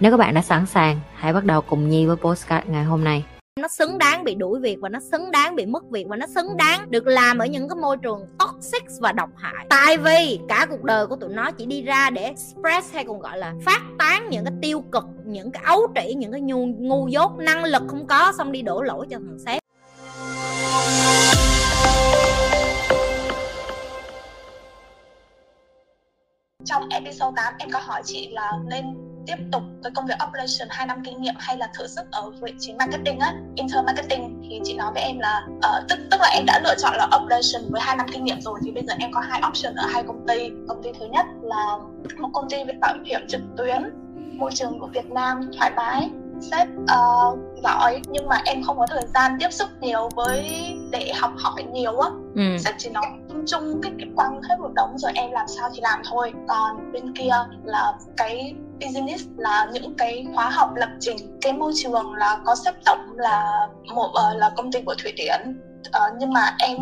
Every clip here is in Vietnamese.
Nếu các bạn đã sẵn sàng, hãy bắt đầu cùng Nhi với postcard ngày hôm nay. Nó xứng đáng bị đuổi việc và nó xứng đáng bị mất việc và nó xứng đáng được làm ở những cái môi trường toxic và độc hại. Tại vì cả cuộc đời của tụi nó chỉ đi ra để express hay còn gọi là phát tán những cái tiêu cực những cái ấu trĩ những cái ngu, ngu dốt năng lực không có xong đi đổ lỗi cho thằng sếp. Trong episode 8 em có hỏi chị là nên tiếp tục cái công việc operation 2 năm kinh nghiệm hay là thử sức ở vị trí marketing á intern marketing thì chị nói với em là uh, tức tức là em đã lựa chọn là operation với 2 năm kinh nghiệm rồi thì bây giờ em có hai option ở hai công ty. Công ty thứ nhất là một công ty về bảo hiểm trực tuyến môi trường của Việt Nam thoải mái sếp uh, giỏi nhưng mà em không có thời gian tiếp xúc nhiều với để học hỏi nhiều á. Ừ. sếp chỉ nói chung chung cái, cái quăng hết một đống rồi em làm sao thì làm thôi. Còn bên kia là cái business là những cái khóa học lập trình. Cái môi trường là có sếp tổng là một uh, là công ty của thụy điển. Uh, nhưng mà em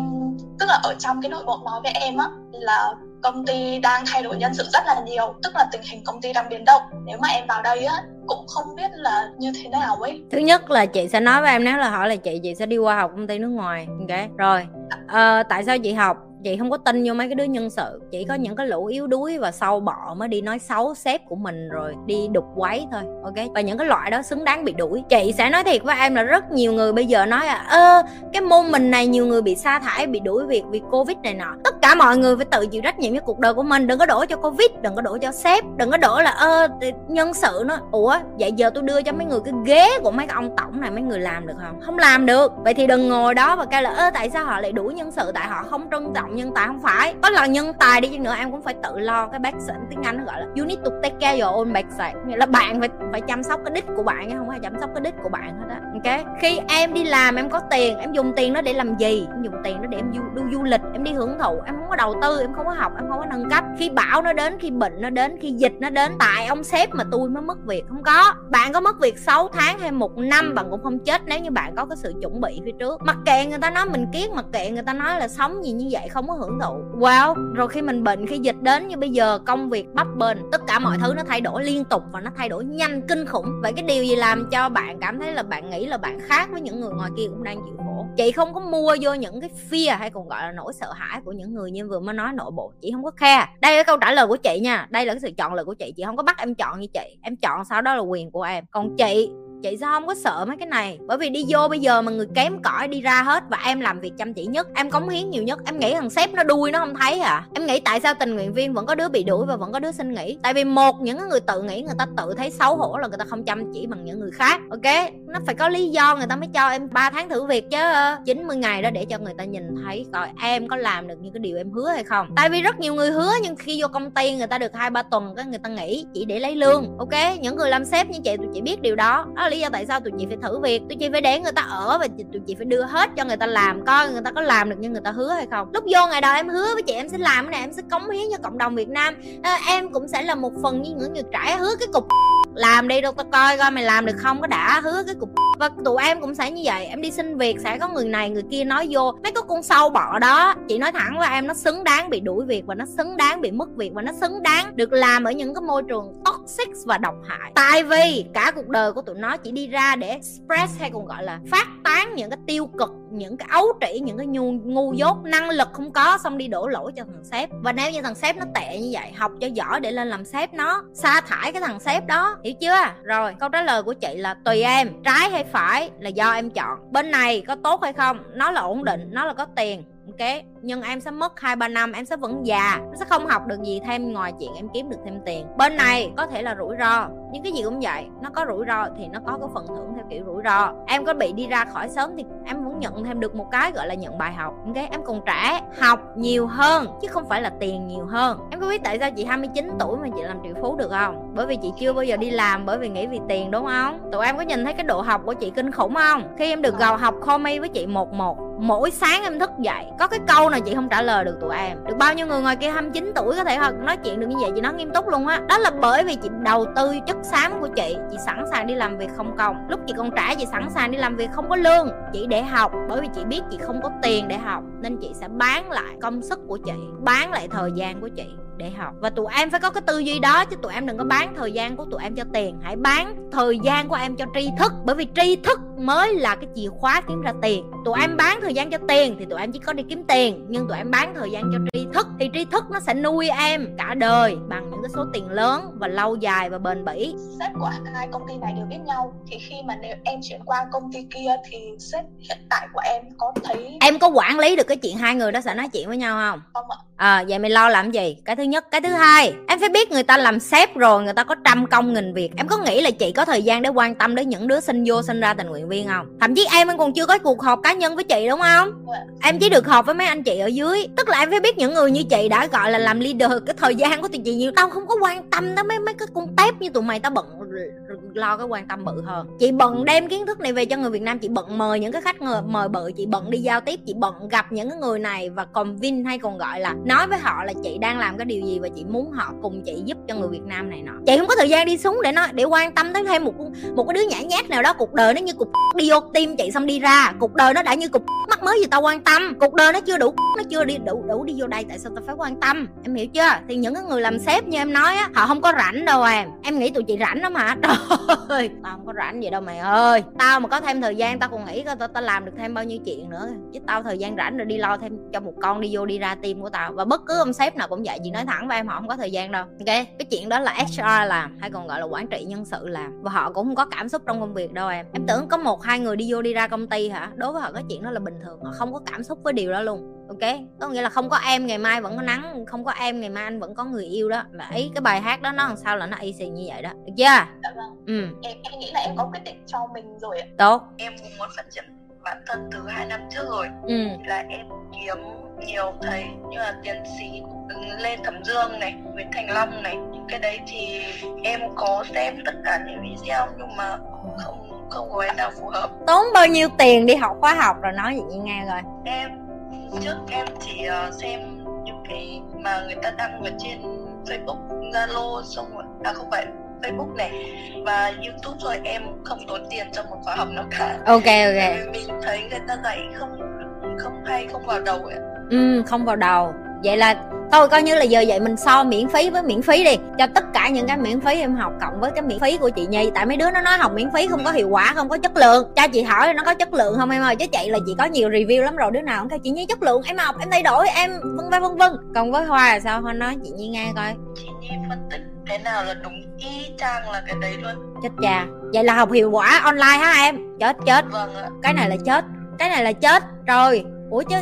tức là ở trong cái nội bộ nói với em á là công ty đang thay đổi nhân sự rất là nhiều tức là tình hình công ty đang biến động. Nếu mà em vào đây á cũng không biết là như thế nào ấy. Thứ nhất là chị sẽ nói với em nếu là hỏi là chị chị sẽ đi qua học công ty nước ngoài. Ok rồi. À, tại sao chị học? Chị không có tin vô mấy cái đứa nhân sự. Chỉ có những cái lũ yếu đuối và sâu bọ mới đi nói xấu sếp của mình rồi đi đục quấy thôi ok? Và những cái loại đó xứng đáng bị đuổi. Chị sẽ nói thiệt với em là rất nhiều người bây giờ nói là ơ cái môn mình này nhiều người bị sa thải bị đuổi việc vì covid này nọ. Tất cả mọi người phải tự chịu trách nhiệm với cuộc đời của mình. Đừng có đổ cho covid đừng có đổ cho sếp đừng có đổ là ơ nhân sự nó ủa vậy giờ tôi đưa cho mấy người cái ghế của mấy cái ông tổng này mấy người làm được không? Không làm được. Vậy thì đừng ngồi đó và kêu là ơ tại sao họ lại đuổi nhân sự? Tại họ không trân trọng nhân tài. Không phải. Có là nhân tài đi chăng nữa em cũng phải tự lo. Cái backside tiếng anh nó gọi là you need to take care your own backside nghĩa là bạn phải phải chăm sóc cái đích của bạn không phải chăm sóc cái đích của bạn hết á. Ok? Khi em đi làm em có tiền em dùng tiền nó để làm gì? Em dùng tiền nó để em du, du, du lịch em đi hưởng thụ em không có đầu tư, em không có học, em không có nâng cấp. Khi bão nó đến, khi bệnh nó đến, khi dịch nó đến, tại ông sếp mà tôi mới mất việc không có. Bạn có mất việc 6 tháng hay một năm, bạn cũng không chết nếu như bạn có cái sự chuẩn bị phía trước. Mặc kệ người ta nói mình kiết, mặc kệ người ta nói là sống gì như vậy, không có hưởng thụ. Wow. Rồi khi mình bệnh, khi dịch đến như bây giờ, công việc bấp bênh, tất cả mọi thứ nó thay đổi liên tục và nó thay đổi nhanh, kinh khủng. Vậy cái điều gì làm cho bạn cảm thấy là bạn nghĩ là bạn khác với những người ngoài kia cũng đang chịu khổ? Chị không có mua vô những cái fear hay còn gọi là nỗi sợ hãi của những người như vừa mới nói nội bộ, chị không có khe đây là câu trả lời của chị nha, đây là cái sự chọn lựa của chị chị không có bắt em chọn như chị, em chọn sau đó là quyền của em. Còn chị chị sao không có sợ mấy cái này? Bởi vì đi vô bây giờ mà người kém cỏi đi ra hết và em làm việc chăm chỉ nhất em cống hiến nhiều nhất. Em nghĩ thằng sếp nó đuôi nó không thấy à? Em nghĩ tại sao tình nguyện viên vẫn có đứa bị đuổi và vẫn có đứa xin nghỉ? Tại vì một những người tự nghĩ người ta tự thấy xấu hổ là người ta không chăm chỉ bằng những người khác ok? Nó phải có lý do người ta mới cho em 3 tháng thử việc chứ. 90 ngày đó để cho người ta nhìn thấy coi em có làm được những cái điều em hứa hay không. Tại vì rất nhiều người hứa nhưng khi vô công ty người ta được hai ba tuần cái người ta nghỉ chỉ để lấy lương ok? Những người làm sếp như chị tụi chị biết điều đó. Đó lý do tại sao tụi chị phải thử việc. Tụi chị phải để người ta ở và tụi chị phải đưa hết cho người ta làm coi người ta có làm được như người ta hứa hay không. Lúc vô ngày đầu em hứa với chị em sẽ làm cái này em sẽ cống hiến cho cộng đồng việt nam. À, em cũng sẽ là một phần như những người trải hứa cái cục làm đi đâu tao coi coi mày làm được không có đã hứa cái cục và tụi em cũng sẽ như vậy. Em đi xin việc sẽ có người này người kia nói vô mấy có con sâu bọ đó chị nói thẳng với em nó xứng đáng bị đuổi việc và nó xứng đáng bị mất việc và nó xứng đáng được làm ở những cái môi trường toxic và độc hại. Tại vì cả cuộc đời của tụi nó chỉ đi ra để express hay còn gọi là phát tán những cái tiêu cực những cái ấu trĩ những cái ngu, ngu dốt năng lực không có xong đi đổ lỗi cho thằng sếp. Và nếu như thằng sếp nó tệ như vậy học cho giỏi để lên làm sếp nó sa thải cái thằng sếp đó hiểu chưa? Rồi câu trả lời của chị là tùy em trái hay phải là do em chọn. Bên này có tốt hay không nó là ổn định nó là có tiền ok ok nhưng em sẽ mất hai ba năm em sẽ vẫn già. Em sẽ không học được gì thêm ngoài chuyện em kiếm được thêm tiền. Bên này có thể là rủi ro nhưng cái gì cũng vậy nó có rủi ro thì nó có cái phần thưởng theo kiểu rủi ro. Em có bị đi ra khỏi sớm thì em vẫn nhận thêm được một cái gọi là nhận bài học ok? Em còn trẻ học nhiều hơn chứ không phải là tiền nhiều hơn. Em có biết tại sao chị 29 tuổi mà chị làm triệu phú được không? Bởi vì chị chưa bao giờ đi làm bởi vì nghĩ vì tiền đúng không? Tụi em có nhìn thấy cái độ học của chị kinh khủng không? Khi em được gào học call me với chị một một mỗi sáng em thức dậy, có cái câu nào chị không trả lời được tụi em? Được bao nhiêu người ngoài kia 29 tuổi có thể nói chuyện được như vậy chị nói nghiêm túc luôn á. Đó. đó là bởi vì chị đầu tư chất xám của chị chị sẵn sàng đi làm việc không công. Lúc chị còn trẻ, chị sẵn sàng đi làm việc không có lương, chỉ để học. Bởi vì chị biết chị không có tiền để học, nên chị sẽ bán lại công sức của chị, bán lại thời gian của chị để học. Và tụi em phải có cái tư duy đó chứ tụi em đừng có bán thời gian của tụi em cho tiền. Hãy bán thời gian của em cho tri thức bởi vì tri thức mới là cái chìa khóa kiếm ra tiền. Tụi em bán thời gian cho tiền thì tụi em chỉ có đi kiếm tiền nhưng tụi em bán thời gian cho tri thức thì tri thức nó sẽ nuôi em cả đời bằng những cái số tiền lớn và lâu dài và bền bỉ. Sếp của hai công ty này đều biết nhau. Thì khi mà nếu em chuyển qua công ty kia thì sếp hiện tại của em có thấy em có quản lý được cái chuyện hai người đó sẽ nói chuyện với nhau không? Không ạ à vậy mày lo làm gì? Cái thứ nhất. Cái thứ hai, em phải biết người ta làm sếp rồi, người ta có trăm công nghìn việc. Em có nghĩ là chị có thời gian để quan tâm đến những đứa sinh vô sinh ra tình nguyện viên không? Thậm chí em còn chưa có cuộc họp cá nhân với chị, đúng không? Em chỉ được họp với mấy anh chị ở dưới. Tức là em phải biết những người như chị đã gọi là làm leader, cái thời gian của tụi chị nhiều. Tao không có quan tâm tới mấy mấy cái con tép như tụi mày. Tao bận, lo cái quan tâm bự hơn. Chị bận đem kiến thức này về cho người việt nam. Chị bận mời những cái khách người mời bự. Chị bận đi giao tiếp. Chị bận gặp những cái người này. Và còn vin hay còn gọi là nói với họ là chị đang làm cái điều gì và chị muốn họ cùng chị giúp cho người việt nam này nọ. Chị không có thời gian đi xuống để nói để quan tâm tới thêm một một cái đứa nhã nhát nào đó. Cuộc đời nó như cục đi vô tim chị xong đi ra. Cuộc đời nó đã như cục mắc mới gì tao quan tâm. Cuộc đời nó chưa đủ nó chưa đi đủ đủ đi vô đây tại sao tao phải quan tâm? Em hiểu chưa? Thì những cái người làm sếp như em nói á họ không có rảnh đâu em. Em nghĩ tụi chị rảnh lắm hả? Trời ơi tao không có rảnh gì đâu mày ơi. Tao mà có thêm thời gian tao còn nghĩ coi tao, tao làm được thêm bao nhiêu chuyện nữa. Chứ tao thời gian rảnh rồi đi lo thêm cho một con đi vô đi ra tim của tao và bất cứ ông sếp nào cũng vậy chị nói thẳng với em họ không có thời gian đâu. Ok cái chuyện đó là HR làm hay còn gọi là quản trị nhân sự làm. Và họ cũng không có cảm xúc trong công việc đâu em. Em tưởng có một hai người đi vô đi ra công ty hả? Đối với họ cái chuyện đó là bình thường họ không có cảm xúc với điều đó luôn. Ok có nghĩa là không có em ngày mai vẫn có nắng không có em ngày mai anh vẫn có người yêu đó. Là ý cái bài hát đó nó làm sao là nó y xì như vậy đó. Được chưa? Dạ vâng. Ừ. Em em nghĩ là em có quyết định cho mình rồi ạ. Tốt. Em cũng muốn phát triển bản thân từ hai năm trước rồi. Ừ. Là em kiếm nhiều thầy như là tiến sĩ lên thẩm dương này nguyễn thành long này. Những cái đấy thì em có xem tất cả những video nhưng mà không không có nào phù hợp. Tốn bao nhiêu tiền đi học khóa học rồi nói vậy nghe rồi em trước em chỉ uh, xem những cái mà người ta đăng ở trên facebook zalo xong rồi à không phải Facebook này. Và YouTube thôi em không tốn tiền cho một khóa học nào cả. ok ok. Mình thấy người ta dạy không không hay không vào đầu ấy. Ừ không vào đầu. Vậy là thôi coi như là giờ vậy mình so miễn phí với miễn phí đi. Cho tất cả những cái miễn phí em học cộng với cái miễn phí của chị nhi. Tại mấy đứa nó nói học miễn phí không có hiệu quả không có chất lượng. Cha chị hỏi nó có chất lượng không em ơi? Chứ chị là chị có nhiều review lắm rồi đứa nào cũng kêu chị nhi chất lượng em học em thay đổi em vân vân vân vân. Còn với hoa là sao? Hoa nói chị nhi nghe coi. Chị Nhi phân tích cái nào là đúng y chang là cái đấy luôn. chết cha. Vậy là học hiệu quả online hả em? Chết chết. Vâng ạ. cái này là chết. Cái này là chết. Rồi. Ủa chứ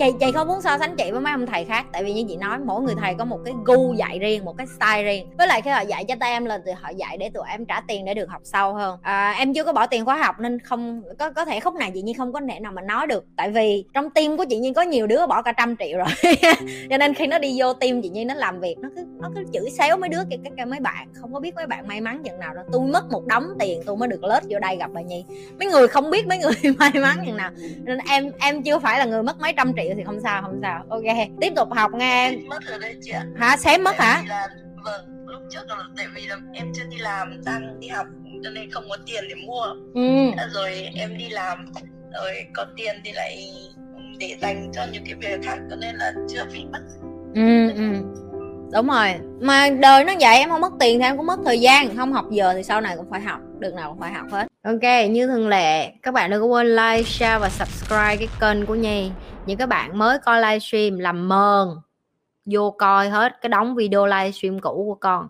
chị chị không muốn so sánh chị với mấy ông thầy khác tại vì như chị nói mỗi người thầy có một cái gu dạy riêng một cái style riêng. Với lại khi họ dạy cho tụi em là thì họ dạy để tụi em trả tiền để được học sâu hơn. À, em chưa có bỏ tiền khóa học nên không có có thể khúc này chị nhiên không có thể nào mà nói được. Tại vì trong tim của chị nhiên có nhiều đứa bỏ cả trăm triệu rồi. Cho nên khi nó đi vô tim chị nhiên nó làm việc nó cứ nó cứ chửi xéo mấy đứa cái, cái, mấy bạn. Không có biết mấy bạn may mắn chừng nào đâu. Tôi mất một đống tiền tôi mới được lết vô đây gặp bà nhi. Mấy người không biết mấy người may mắn chừng nào. Nên em em chưa phải là người mất mấy trăm triệu thì không sao không sao. Ok tiếp tục học nghe. Mất rồi đấy chị ạ. hả? Xém mất hả? là, vâng, lúc trước là tại vì là em chưa đi làm, đang đi học cho nên không có tiền để mua. ừ. Rồi em đi làm, rồi có tiền thì lại để dành cho những cái việc khác cho nên là chưa bị mất. ừ ừ. Đúng rồi. Mà đời nó vậy em không mất tiền thì em cũng mất thời gian. Không học giờ thì sau này cũng phải học được nào cũng phải học hết. Ok, như thường lệ, các bạn đừng có quên like, share và subscribe cái kênh của nhi. Những các bạn mới coi livestream làm mờn. Vô coi hết, cái đóng video livestream cũ của con.